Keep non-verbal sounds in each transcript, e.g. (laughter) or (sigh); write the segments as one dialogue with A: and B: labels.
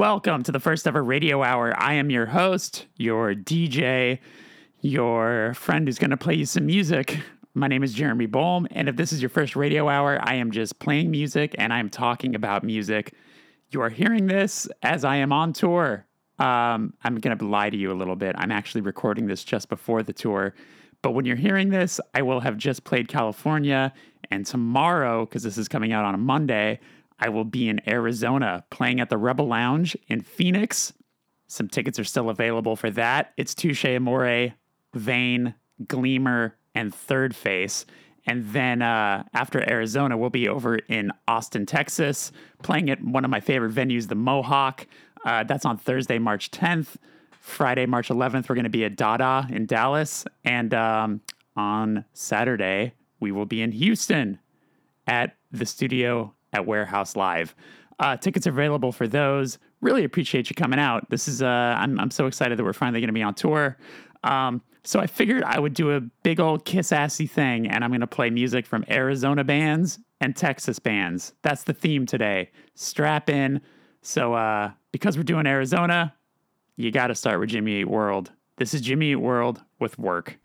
A: Welcome to the first ever radio hour. I am your host, your DJ, your friend who's going to play you some music. My name is Jeremy Bolm, and if this is your first radio hour, I am just playing music and I'm talking about music. You are hearing this as I am on tour. Um, I'm going to lie to you a little bit. I'm actually recording this just before the tour. But when you're hearing this, I will have just played California. And tomorrow, because this is coming out on a Monday, I will be in Arizona playing at the Rebel Lounge in Phoenix. Some tickets are still available for that. It's Touche Amore, Vein, Gleemer, and Third Face. And then uh, after Arizona, we'll be over in Austin, Texas, playing at one of my favorite venues, the Mohawk. Uh, that's on Thursday, March 10th. Friday, March 11th, we're going to be at Dada in Dallas. And um, on Saturday, we will be in Houston at the studio at Warehouse Live. Uh, tickets are available for those. Really appreciate you coming out. This is uh, I'm I'm so excited that we're finally going to be on tour. Um, so I figured I would do a big old kiss assy thing, and I'm going to play music from Arizona bands and Texas bands. That's the theme today. Strap in. So uh, because we're doing Arizona, you got to start with Jimmy Eat World. This is Jimmy Eat World with work.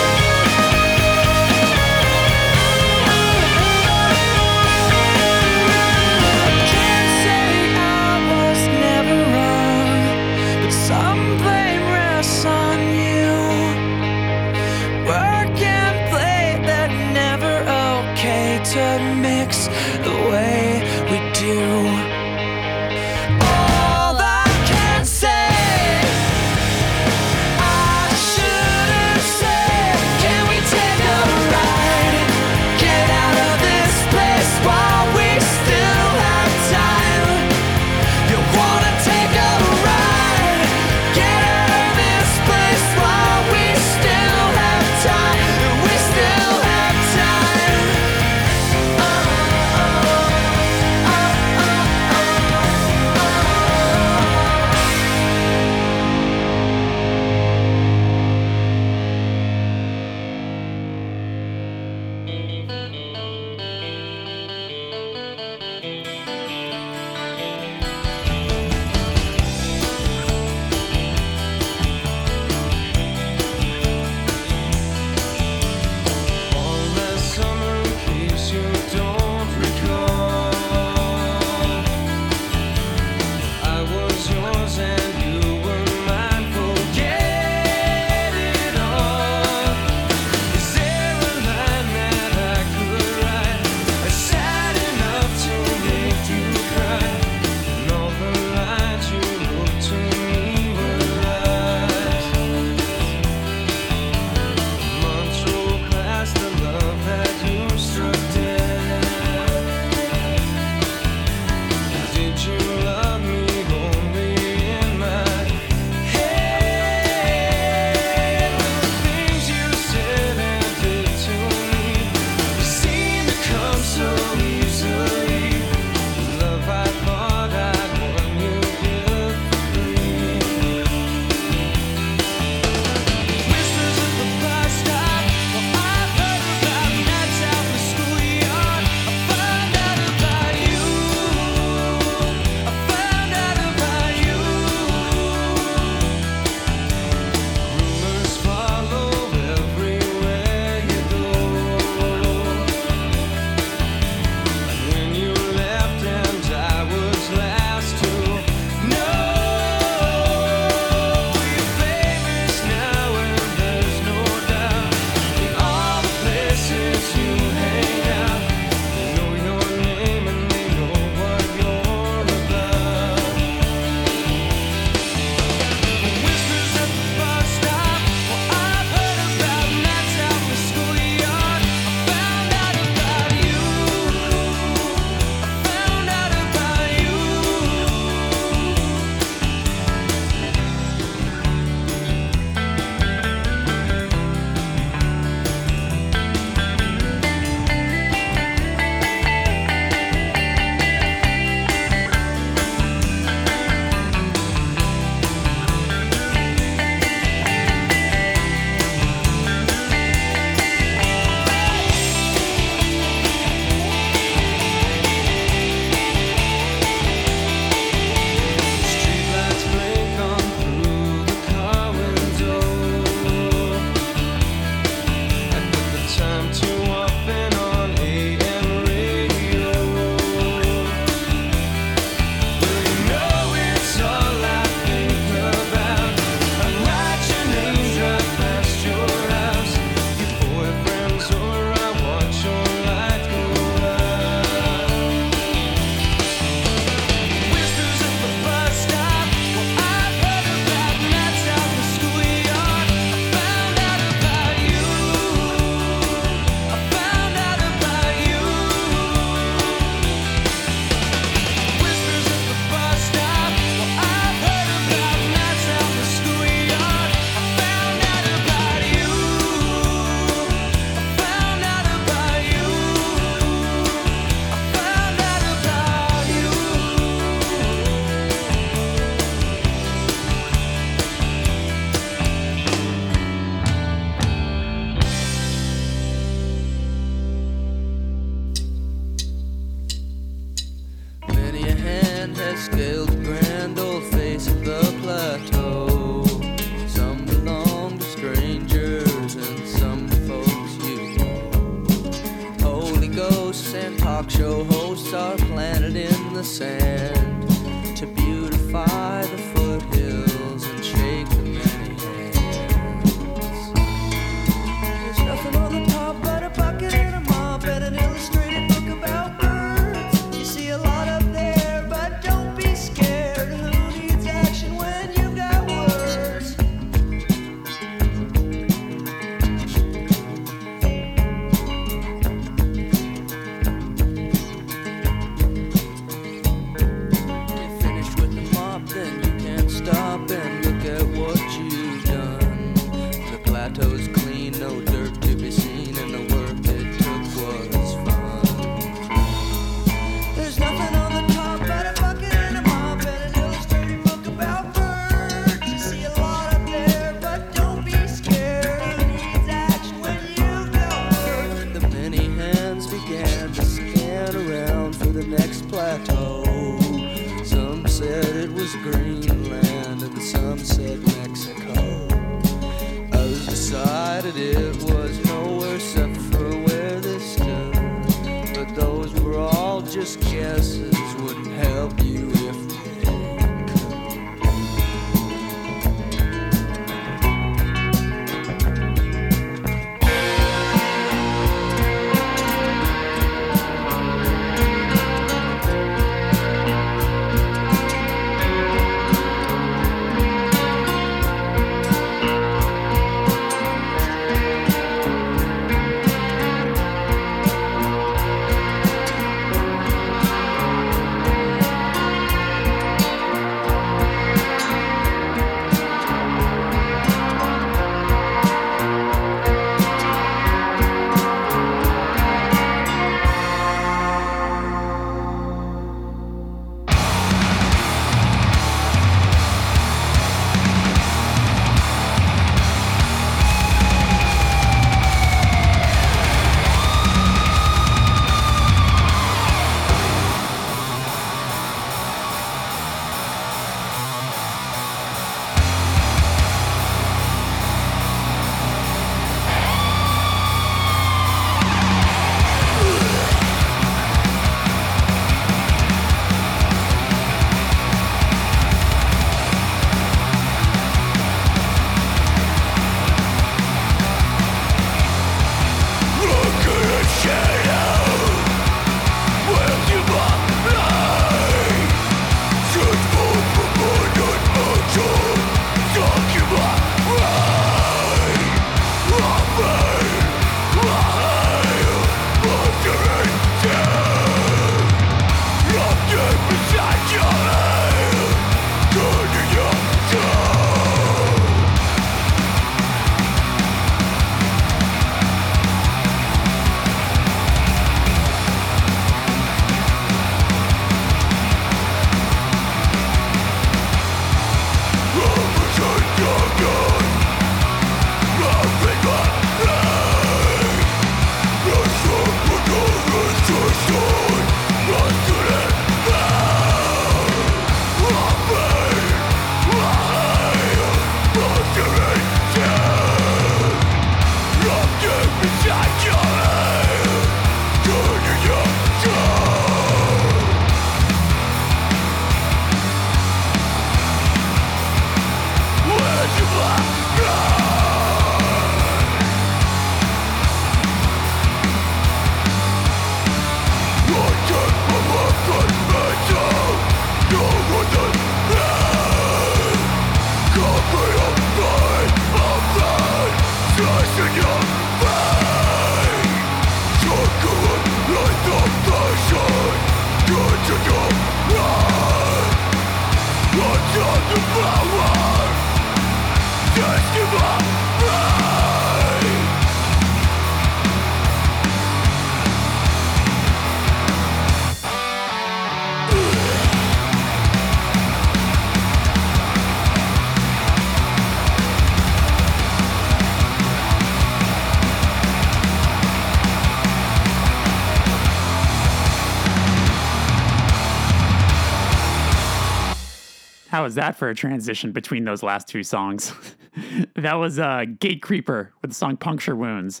B: Was
A: that for a transition between those last two songs? (laughs) that was uh, Gatecreeper with the song Puncture Wounds.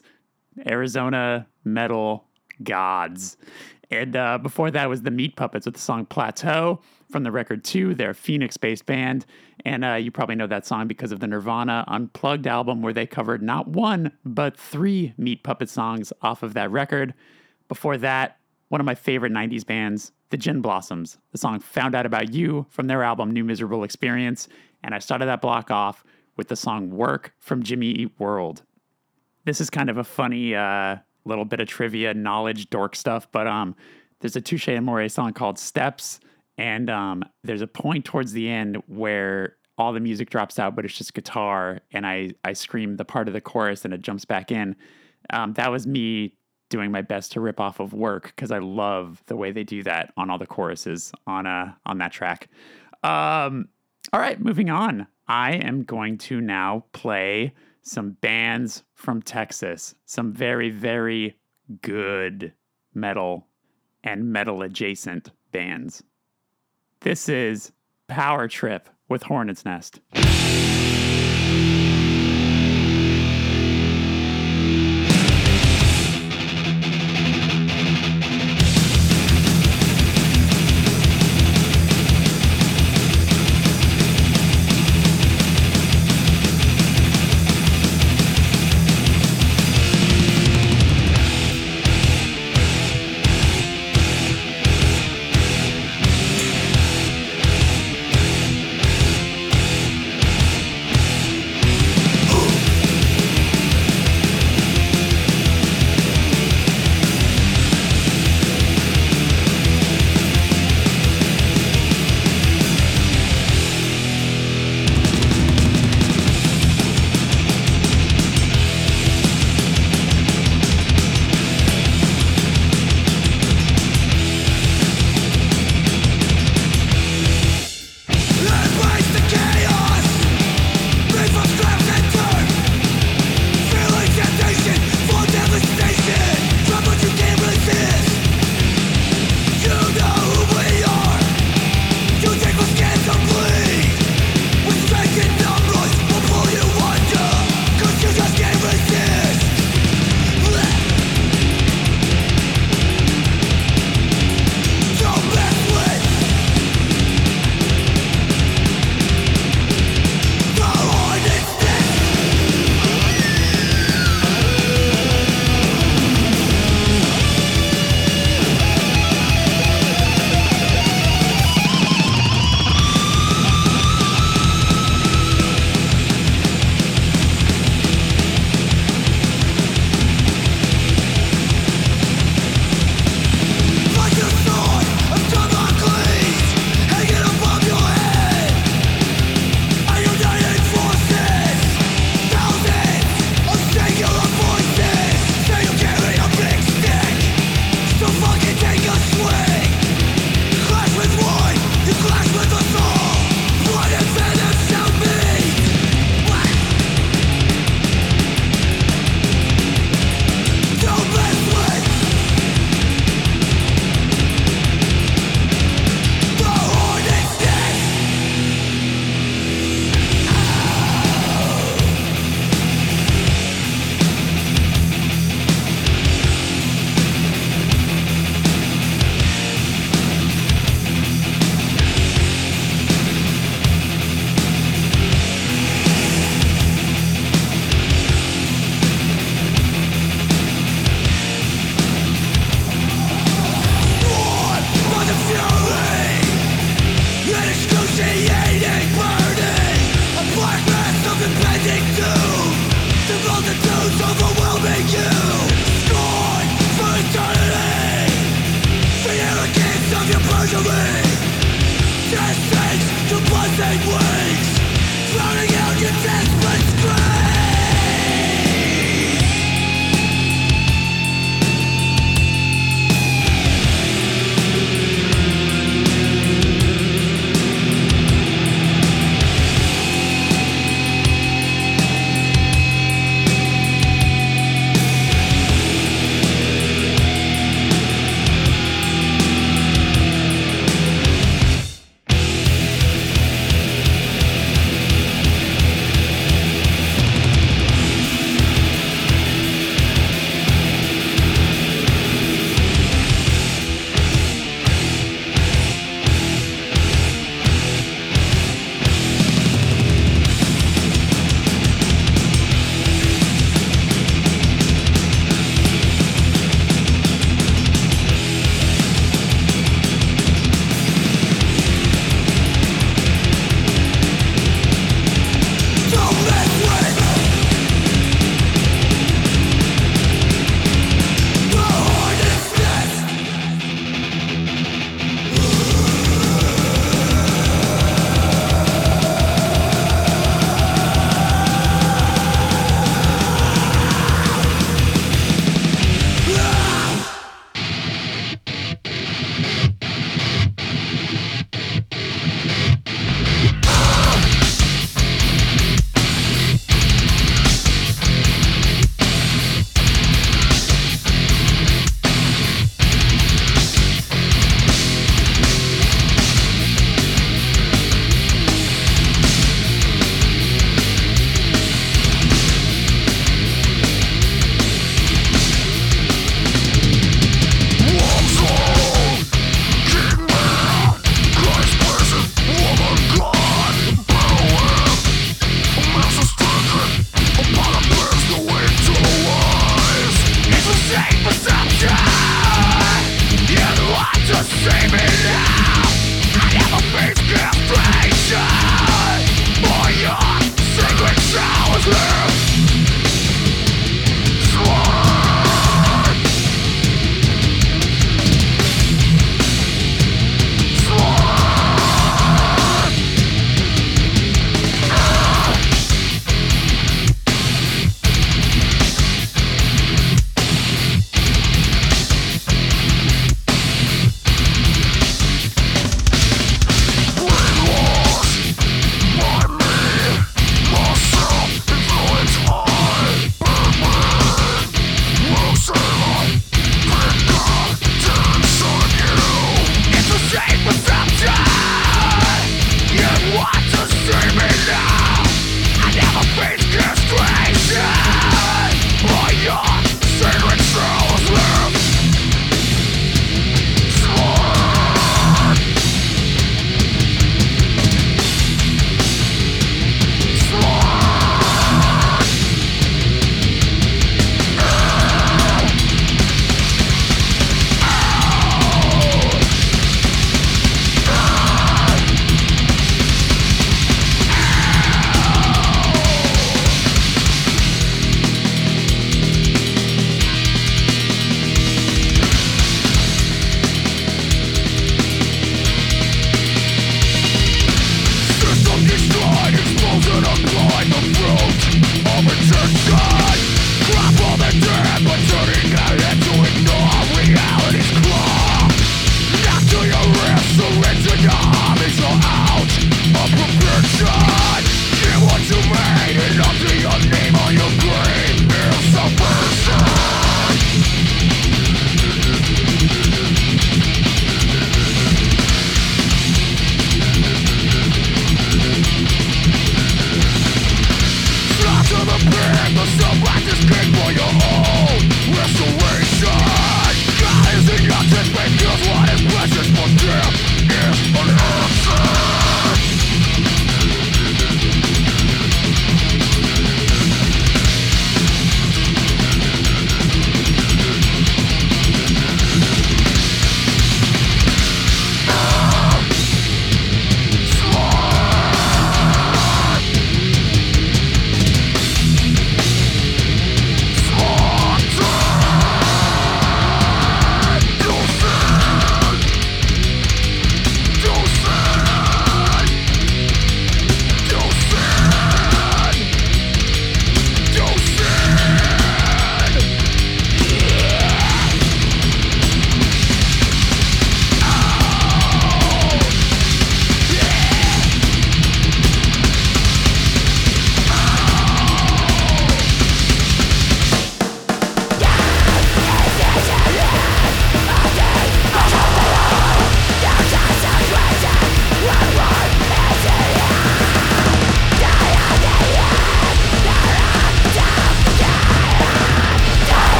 A: Arizona metal Gods. And uh, before that was the Meat Puppets with the song Plateau from the record 2, their Phoenix based band. And uh, you probably know that song because of the Nirvana Unplugged album, where they covered not one, but three Meat Puppet songs off of that record. Before that, one of my favorite 90s bands, the Gin Blossoms, the song Found Out About You from their album New Miserable Experience. And I started that block off with the song Work from Jimmy Eat World. This is kind of a funny uh, little bit of trivia, knowledge, dork stuff, but um, there's a Touche Amore song called Steps, and um, there's a point towards the end where all the music drops out, but it's just guitar, and I I scream the part of the chorus, and it jumps back in. Um, that was me doing my best to rip off of work because I love the way they do that on all the choruses on uh on that track. Um, all right, moving on. I am going to now play some bands from Texas, some very very good metal and metal adjacent bands. This is Power Trip with Hornet's Nest.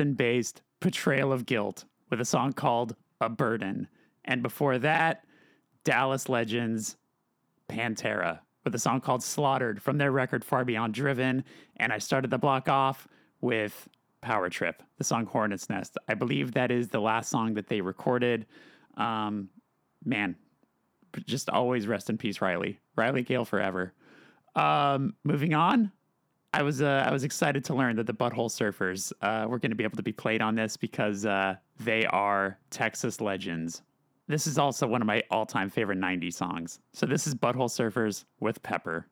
A: Austin based Portrayal of Guilt with a song called A Burden. And before that, Dallas Legends Pantera with a song called Slaughtered from their record Far Beyond Driven. And I started the block off with Power Trip, the song Hornet's Nest. I believe that is the last song that they recorded. Um, man, just always rest in peace, Riley. Riley Gale forever. Um, moving on, I was uh, I was excited to learn that the Butthole Surfers uh, were going to be able to be played on this because uh, they are Texas legends. This is also one of my all-time favorite '90s songs. So this is Butthole Surfers with Pepper.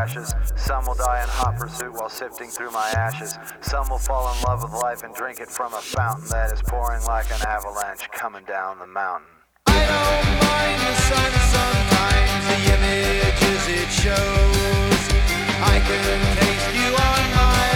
C: Some will die in hot pursuit while sifting through my ashes. Some will fall in love with life and drink it from a fountain that is pouring like an avalanche coming down the mountain.
D: I don't mind the sun sometimes, the images it shows. I can taste you on my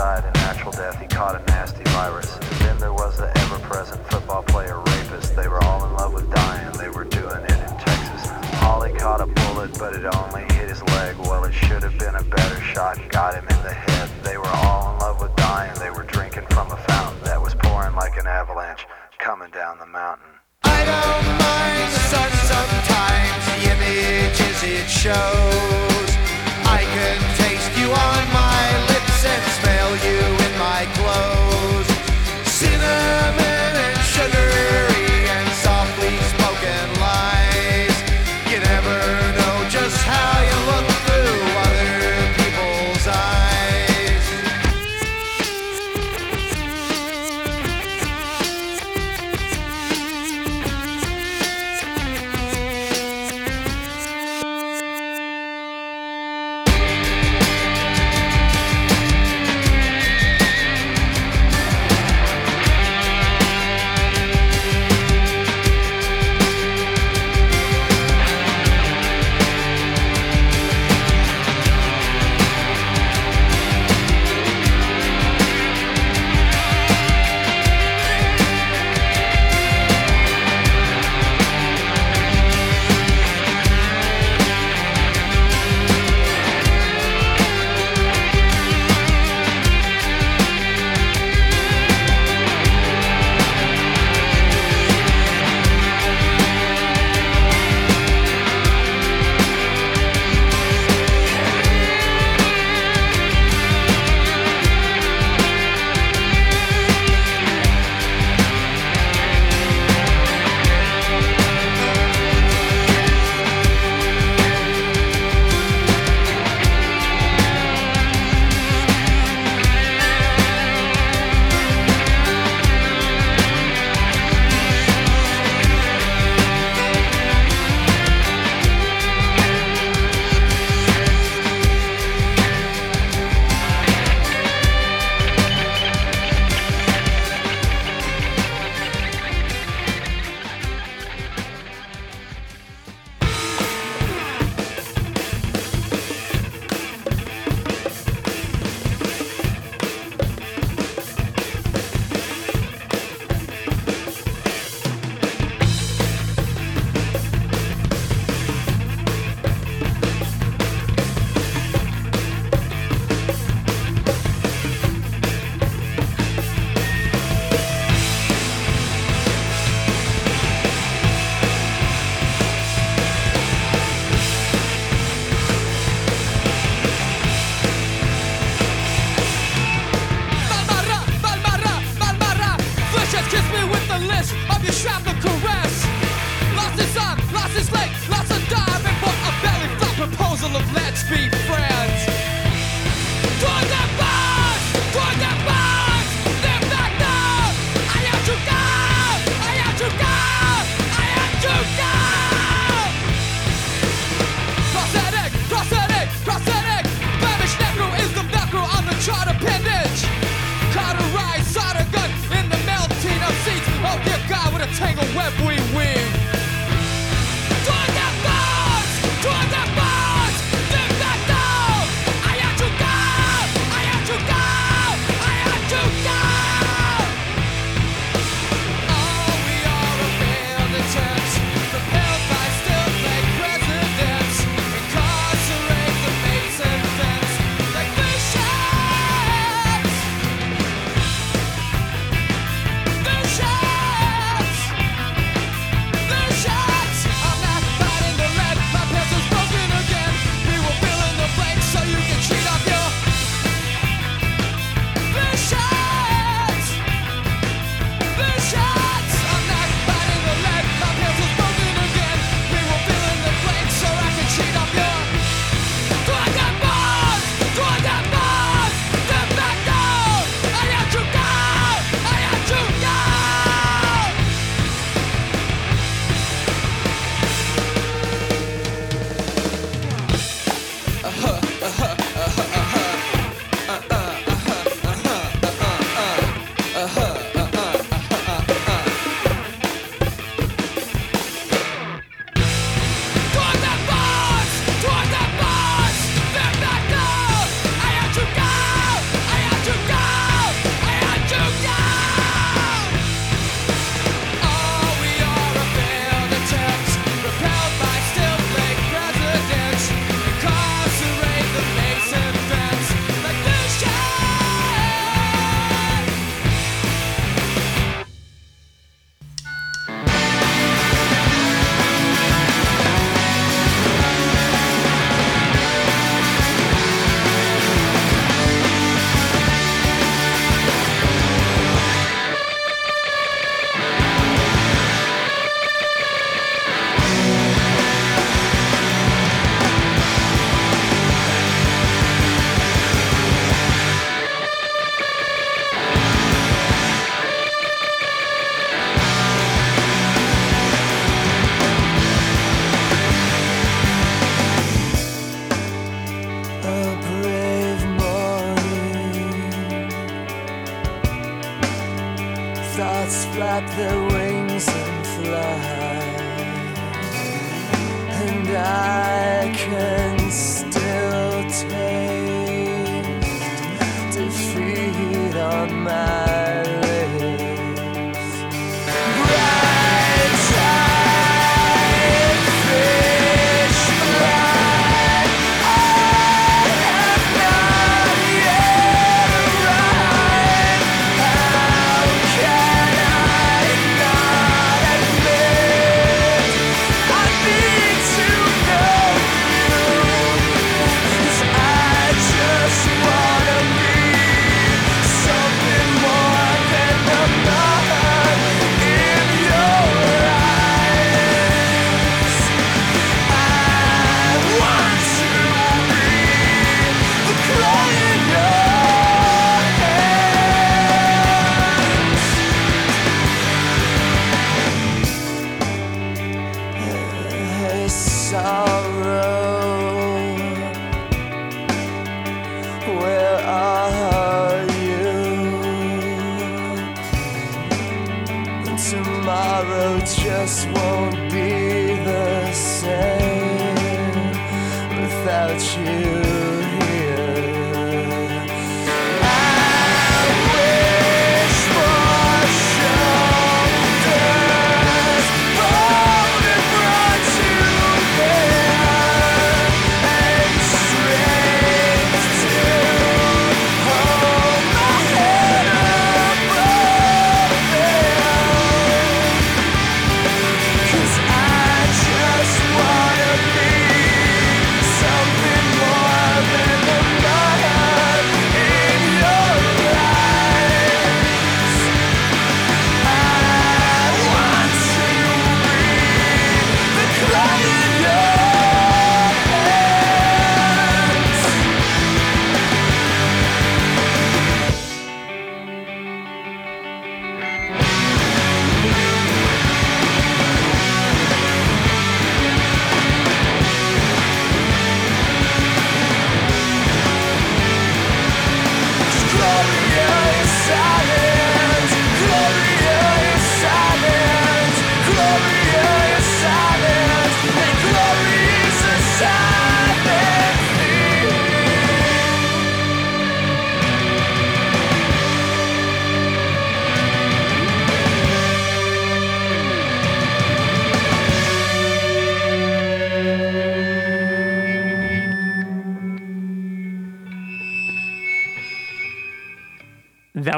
C: died a natural death. He caught a nasty virus. Then there was the ever-present football player rapist. They were all in love with dying. They were doing it in Texas. Holly caught a bullet, but it only hit his leg. Well, it should have been a better shot. Got him in the head. They were all in love with dying. They were drinking from a fountain that was pouring like an avalanche coming down the mountain.
D: I don't mind the sun sometimes, the images it shows. I can taste you on my lips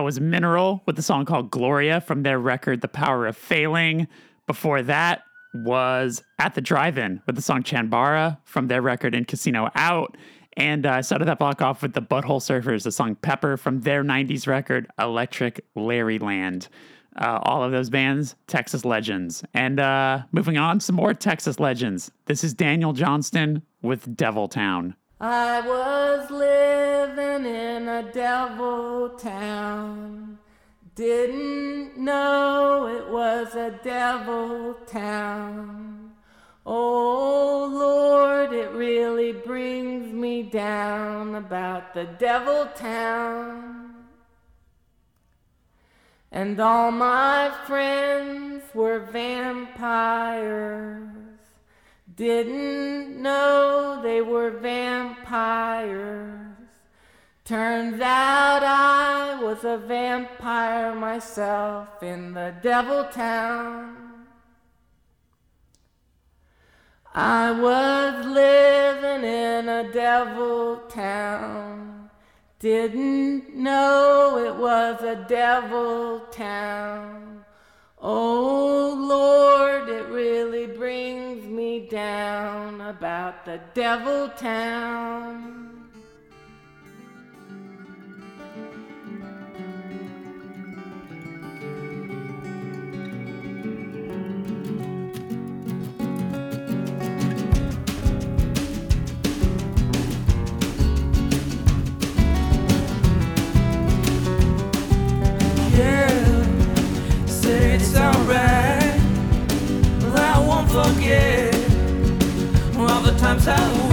A: was Mineral with the song called Gloria from their record The Power of Failing. Before that was At the Drive In with the song Chanbara from their record In Casino Out. And I uh, started that block off with the Butthole Surfers, the song Pepper from their 90s record Electric Larryland. Uh, all of those bands, Texas legends. And uh, moving on, some more Texas legends. This is Daniel Johnston with Devil Town.
E: I was living in a devil town. Didn't know it was a devil town. Oh Lord, it really brings me down about the devil town. And all my friends were vampires. Didn't know they were vampires. Turns out I was a vampire myself in the devil town. I was living in a devil town. Didn't know it was a devil town. Oh Lord, it really brings me down about the devil town.
B: All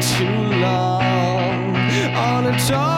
F: too long. On a dark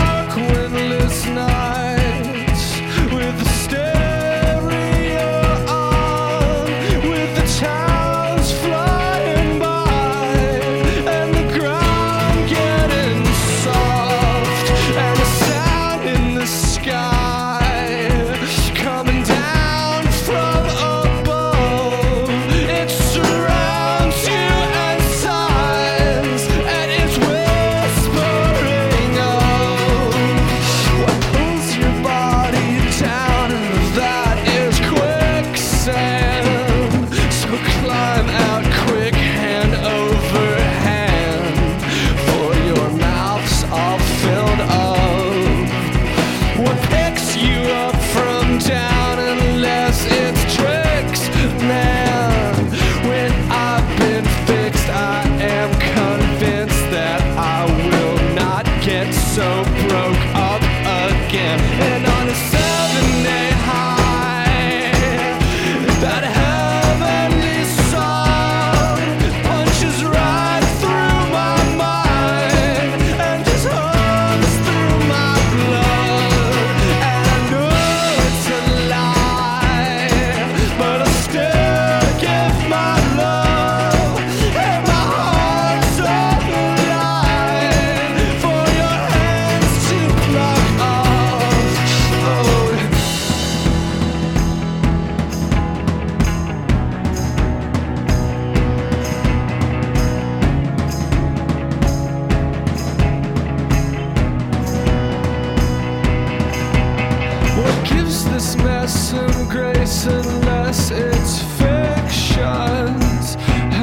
F: What gives this mess and grace unless it's fictions?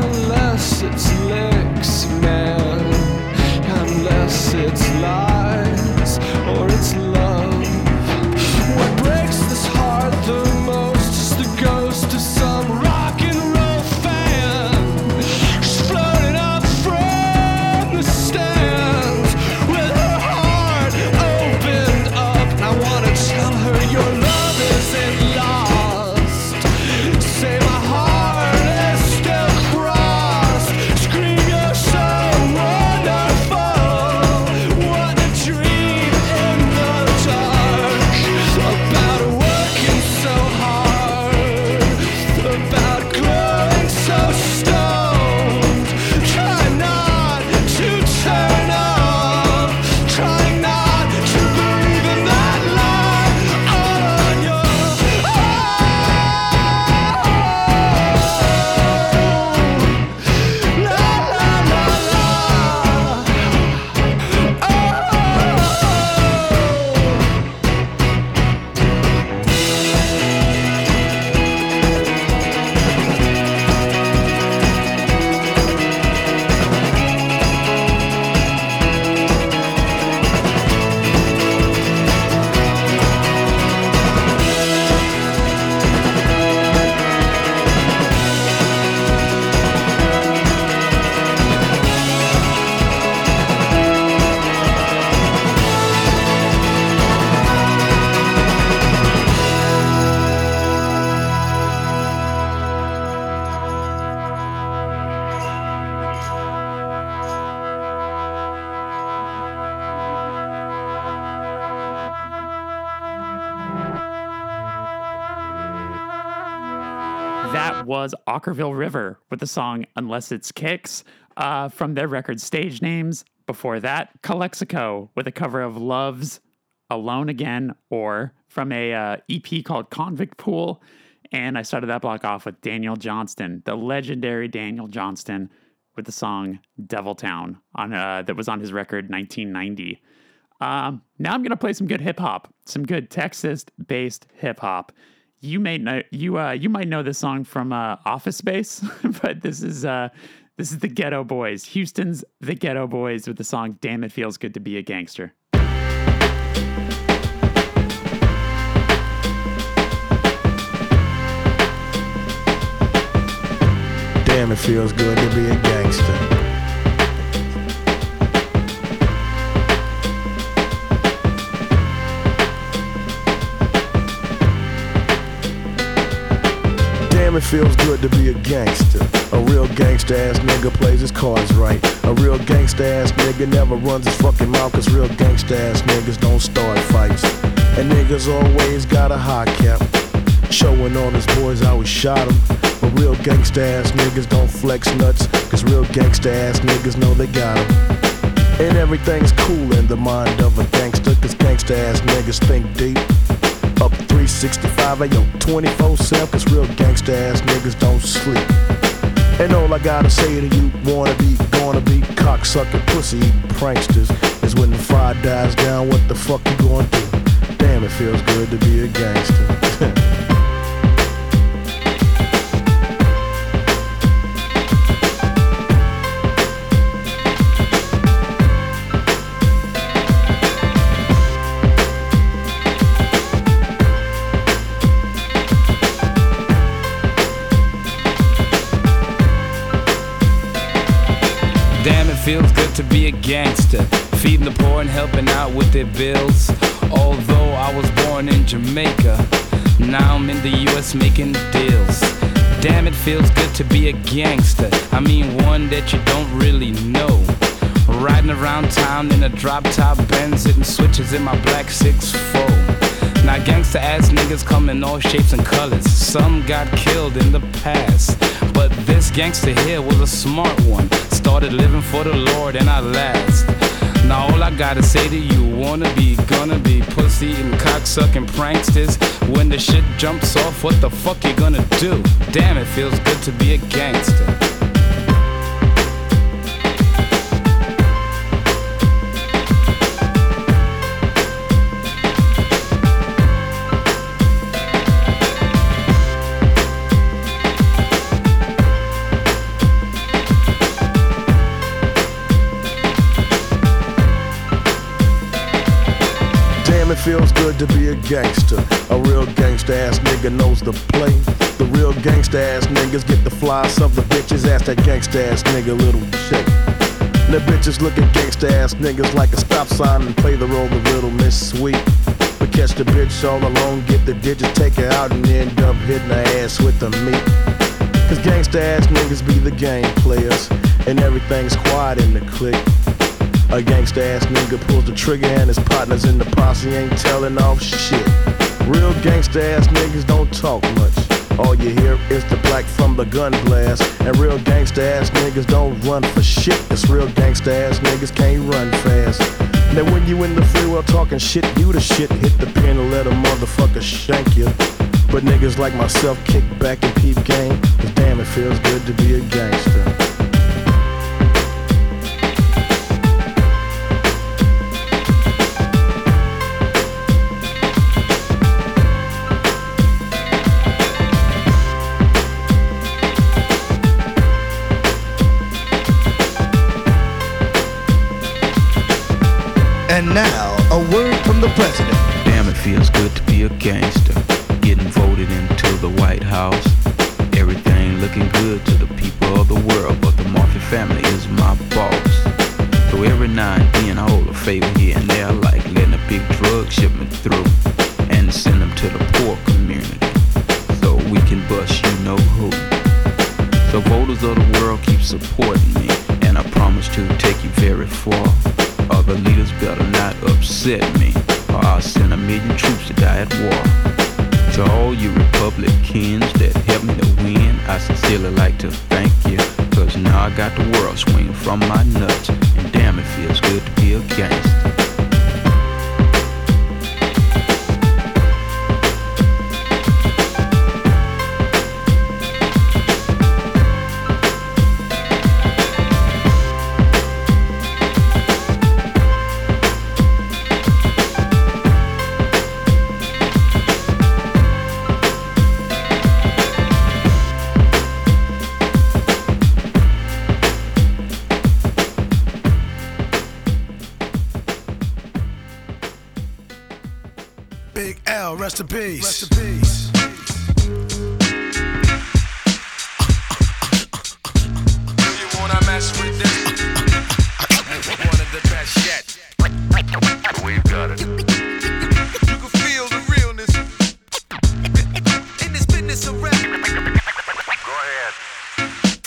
F: Unless it's licks, man. That
A: was Okkervil River with the song Unless It's Kicks uh, from their record Stage Names. Before that, Calexico with a cover of Love's Alone Again or from a uh, EP called Convict Pool. And I started that block off with Daniel Johnston, the legendary Daniel Johnston, with the song Devil Town on uh, that was on his record 1990. Um, now I'm gonna play some good hip hop, some good Texas-based hip hop. You may know you uh you might know this song from uh, Office Space, (laughs) but this is uh this is the Geto Boys, Houston's The Geto Boys with the song "Damn It Feels Good to Be a Gangster."
G: Damn, it feels good to be a gangster. It feels good to be a gangster. A real gangster ass nigga plays his cards right. A real gangster ass nigga never runs his fucking mouth, cause real gangster ass niggas don't start fights. And niggas always got a high cap. Showing all his boys how he shot him. But real gangsta ass niggas don't flex nuts. Cause real gangsta ass niggas know they got him. And everything's cool in the mind of a gangster. Cause gangsta ass niggas think deep. Up 365, ayo, 24 7. Cause real gangsta ass niggas don't sleep. And all I gotta say to you, wanna be, gonna be, cocksucking, pussy pranksters, is when the fire dies down, what the fuck you gonna do? Damn, it feels good to be a gangster. (laughs)
H: feels good to be a gangster. Feeding the poor and helping out with their bills. Although I was born in Jamaica, now I'm in the US making deals. Damn, it feels good to be a gangster. I mean, one that you don't really know. Riding around town in a drop top Benz, hitting switches in my black 6'4. Now, gangsta ass niggas come in all shapes and colors. Some got killed in the past. This gangster here was a smart one. Started living for the Lord and I last. Now all I gotta say to you, wanna be, gonna be pussy and cocksucking pranksters. When the shit jumps off, what the fuck you gonna do? Damn, it feels good to be a gangster.
G: Gangster. A real gangster ass nigga knows the play. The real gangsta ass niggas get the flies of the bitches. Ask that gangsta ass nigga little shake. The bitches look at gangsta ass niggas like a stop sign and play the role of little Miss Sweet. But catch the bitch all alone, get the digits, take her out, and end up hitting her ass with the meat. Cause gangsta ass niggas be the game players, and everything's quiet in the clique. A gangsta ass nigga pulls the trigger and his partners in the posse ain't telling off shit. Real gangsta ass niggas don't talk much. All you hear is the black from the gun blast. And real gangsta ass niggas don't run for shit. Cause real gangsta ass niggas can't run fast. Now when you in the free world talking shit, you the shit. Hit the pin and let a motherfucker shank you. But niggas like myself kick back and peep game. Cause damn, it feels good to be a gangster.
D: Peace. Rest in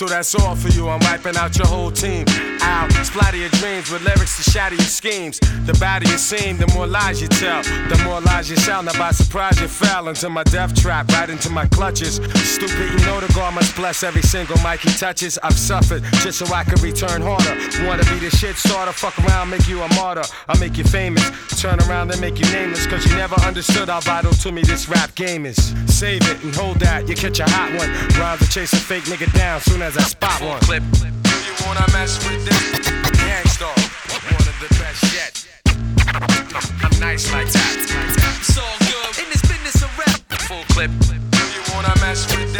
I: So that's all for you. I'm wiping out your whole team. Ow, splatter your dreams with lyrics to shatter your schemes. The badder you seem, the more lies you tell. The more lies you sell. Now by surprise you fell into my death trap, right into my clutches. Stupid, you know the God must bless every single mic he touches. I've suffered just so I can return harder. Wanna be the shit starter? Fuck around, make you a martyr. I'll make you famous. Turn around and make you nameless. Cause you never understood how vital to me this rap game is. Save it and hold that, you catch a hot one. Rhymes to chase a fake nigga down soon as I spot one.
J: Clip. You wanna mess with this? Gang Starr. One of the best yet. I'm nice like that. It's all good in this business of rap. Full clip. You wanna mess with this?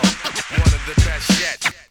J: The best yet.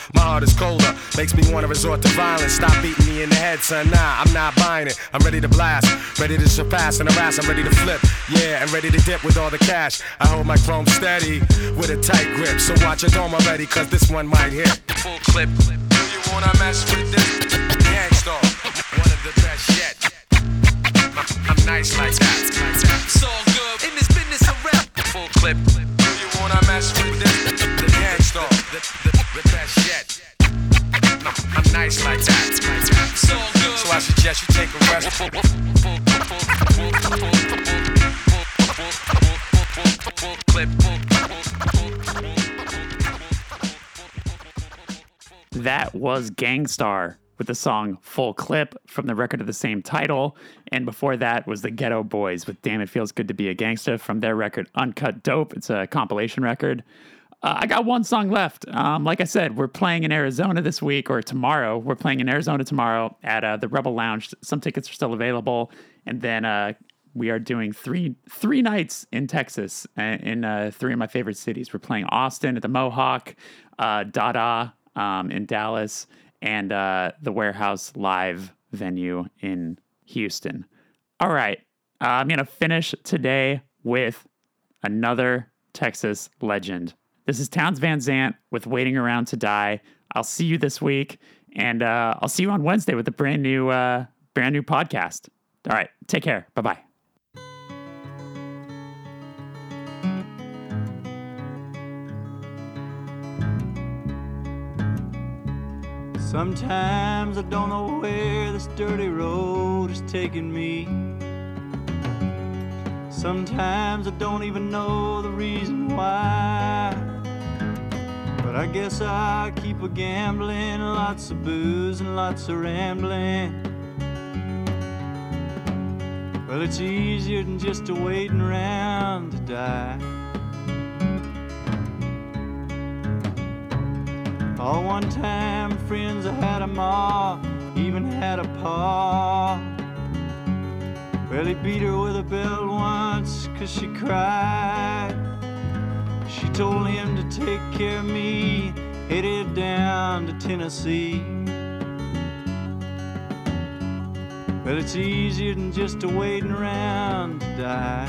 I: My heart is colder. Makes me wanna resort to violence. Stop beating me in the head, son. Nah, I'm not buying it. I'm ready to blast. Ready to surpass and harass. I'm ready to flip. Yeah, and ready to dip with all the cash. I hold my chrome steady with a tight grip. So watch your dome already, cause this one might hit.
J: Full clip. Do you wanna mess with this? Gang Starr, one of the best yet. I'm nice like that. It's all good in this business of rap. Full clip. Do you wanna mess with this? The the, the, the best yet. I'm nice like that. Good.
I: So I suggest you take a rest.
A: That was Gang Starr with the song Full Clip from the record of the same title. And before that was the Geto Boys with Damn It Feels Good to Be a Gangsta from their record Uncut Dope. It's a compilation record. Uh, I got one song left. Um, like I said, we're playing in Arizona this week or tomorrow. We're playing in Arizona tomorrow at uh, the Rebel Lounge. Some tickets are still available. And then uh, we are doing three three nights in Texas uh, in uh, three of my favorite cities. We're playing Austin at the Mohawk, uh, Dada um, in Dallas, and the Warehouse Live venue in Houston. All right, I'm gonna finish today with another Texas legend. This is Townes Van Zandt with "Waiting Around to Die." I'll see you this week, and uh, I'll see you on Wednesday with a brand new uh, brand new podcast. All right, take care. Bye bye.
K: Sometimes I don't know where this dirty road is taking me. Sometimes I don't even know the reason why. But I guess I keep a gambling, lots of booze and lots of rambling. Well, it's easier than just a waiting around to die. All one time friends I had a ma, even had a pa. Well, he beat her with a belt once cause she cried. She told him to take care of me, headed down to Tennessee. Well, it's easier than just waiting around to die.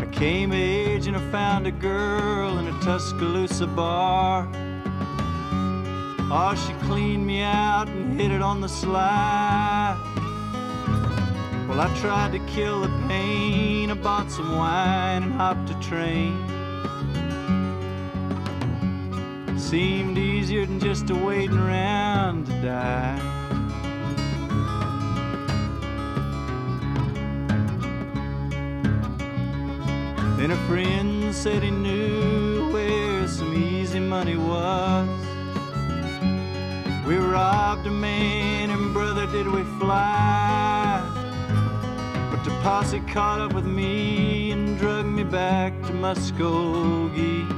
K: I came of age and I found a girl in a Tuscaloosa bar. Oh, she cleaned me out and hit it on the sly. Well, I tried to kill the pain. I bought some wine and hopped a train. Seemed easier than just a waiting around to die. Then a friend said he knew where some easy money was. We robbed a man and brother did we fly. Posse caught up with me and drug me back to Muskogee.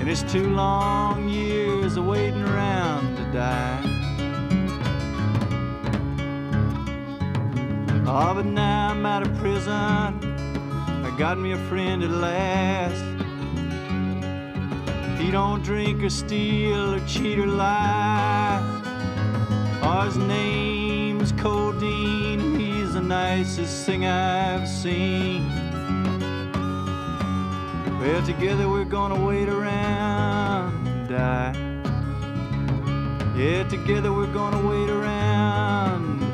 K: And it's two long years of waiting around to die. Oh, but now I'm out of prison. I got me a friend at last. He don't drink or steal or cheat or lie. Oh, his name's Codeine. and He's the nicest thing I've seen. Well, together we're gonna wait around and die. Yeah, together we're gonna wait around